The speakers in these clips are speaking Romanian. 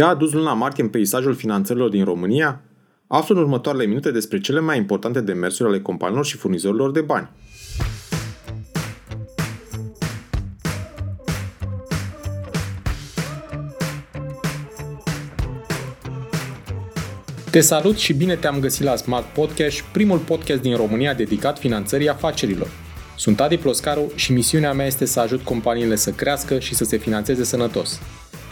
Ce a adus luna martie în peisajul finanțărilor din România? Află în următoarele minute despre cele mai importante demersuri ale companiilor și furnizorilor de bani. Te salut și bine te-am găsit la Smart Podcast, primul podcast din România dedicat finanțării afacerilor. Sunt Adi Ploscaru și misiunea mea este să ajut companiile să crească și să se finanțeze sănătos.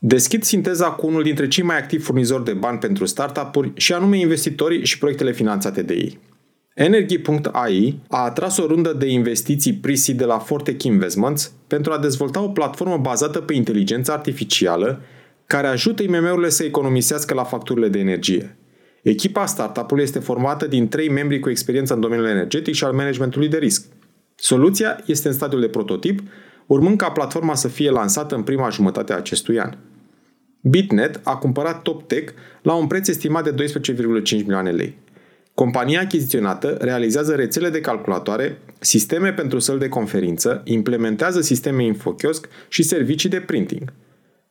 Deschid sinteza cu unul dintre cei mai activi furnizori de bani pentru startup-uri și anume investitorii și proiectele finanțate de ei. Energy.ai a atras o rundă de investiții pre de la Fortech Investments pentru a dezvolta o platformă bazată pe inteligență artificială care ajută IMM-urile să economisească la facturile de energie. Echipa startup-ului este formată din trei membri cu experiență în domeniul energetic și al managementului de risc. Soluția este în stadiul de prototip, urmând ca platforma să fie lansată în prima jumătate a acestui an. Bitnet a cumpărat TopTech la un preț estimat de 12,5 milioane lei. Compania achiziționată realizează rețele de calculatoare, sisteme pentru săli de conferință, implementează sisteme infochiosc și servicii de printing.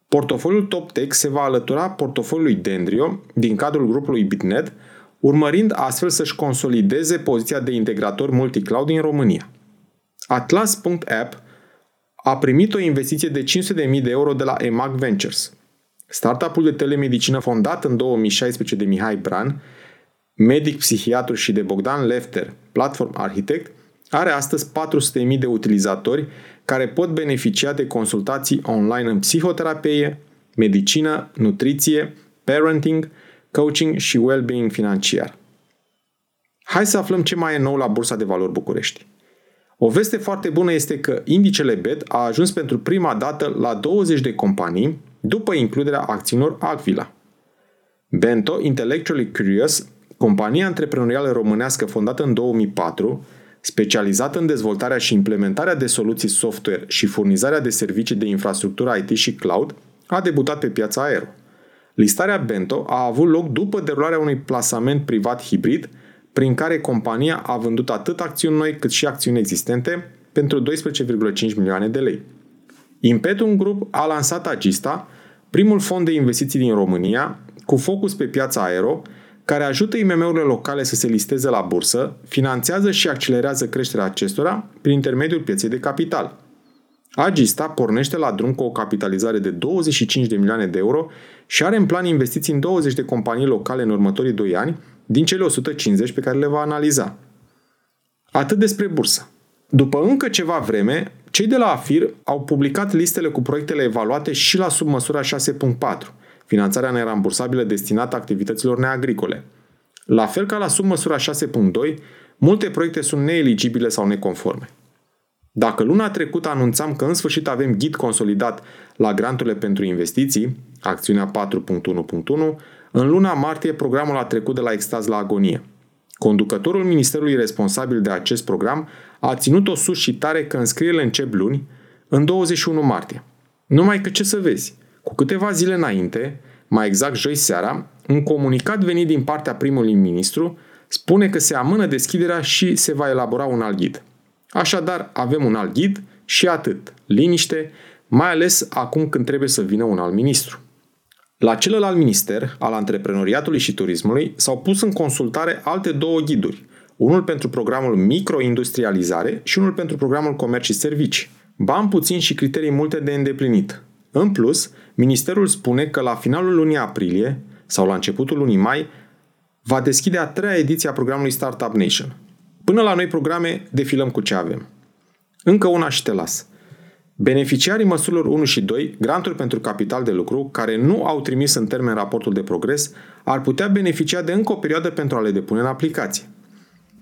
Portofoliul TopTech se va alătura portofoliului Dendrio din cadrul grupului Bitnet, urmărind astfel să-și consolideze poziția de integrator multicloud din România. Atlas.app a primit o investiție de 500.000 de euro de la EMAG Ventures – Startup-ul de telemedicină fondat în 2016 de Mihai Bran, medic psihiatru și de Bogdan Lefter, platform architect, are astăzi 400.000 de utilizatori care pot beneficia de consultații online în psihoterapie, medicină, nutriție, parenting, coaching și well-being financiar. Hai să aflăm ce mai e nou la Bursa de Valori București. O veste foarte bună este că indicele BET a ajuns pentru prima dată la 20 de companii după includerea acțiunilor Agvila. Bento, Intellectually Curious, compania antreprenorială românească fondată în 2004, specializată în dezvoltarea și implementarea de soluții software și furnizarea de servicii de infrastructură IT și cloud, a debutat pe piața aero. Listarea Bento a avut loc după derularea unui plasament privat hibrid, prin care compania a vândut atât acțiuni noi cât și acțiuni existente pentru 12,5 milioane de lei. Impetum Group a lansat Agista, primul fond de investiții din România, cu focus pe piața aero, care ajută IMM-urile locale să se listeze la bursă, finanțează și accelerează creșterea acestora prin intermediul pieței de capital. Agista pornește la drum cu o capitalizare de 25 de milioane de euro și are în plan investiții în 20 de companii locale în următorii 2 ani, din cele 150 pe care le va analiza. Atât despre bursă. După încă ceva vreme, cei de la AFIR au publicat listele cu proiectele evaluate și la submăsura 6.4, finanțarea nerambursabilă destinată activităților neagricole. La fel ca la submăsura 6.2, multe proiecte sunt neeligibile sau neconforme. Dacă luna trecută anunțam că în sfârșit avem ghid consolidat la granturile pentru investiții, acțiunea 4.1.1, în luna martie programul a trecut de la extaz la agonie. Conducătorul ministerului responsabil de acest program a ținut-o sus și tare că înscrierile încep luni, în 21 martie. Numai că ce să vezi, cu câteva zile înainte, mai exact joi seara, un comunicat venit din partea primului ministru spune că se amână deschiderea și se va elabora un alt ghid. Așadar, avem un alt ghid și atât. Liniște, mai ales acum când trebuie să vină un alt ministru. La celălalt minister, al antreprenoriatului și turismului, s-au pus în consultare alte două ghiduri – unul pentru programul microindustrializare și unul pentru programul comerț și servicii. Bani puțin și criterii multe de îndeplinit. În plus, Ministerul spune că la finalul lunii aprilie sau la începutul lunii mai va deschide a treia ediție a programului Startup Nation. Până la noi programe, defilăm cu ce avem. Încă una și te las. Beneficiarii măsurilor 1 și 2, granturi pentru capital de lucru, care nu au trimis în termen raportul de progres, ar putea beneficia de încă o perioadă pentru a le depune în aplicație.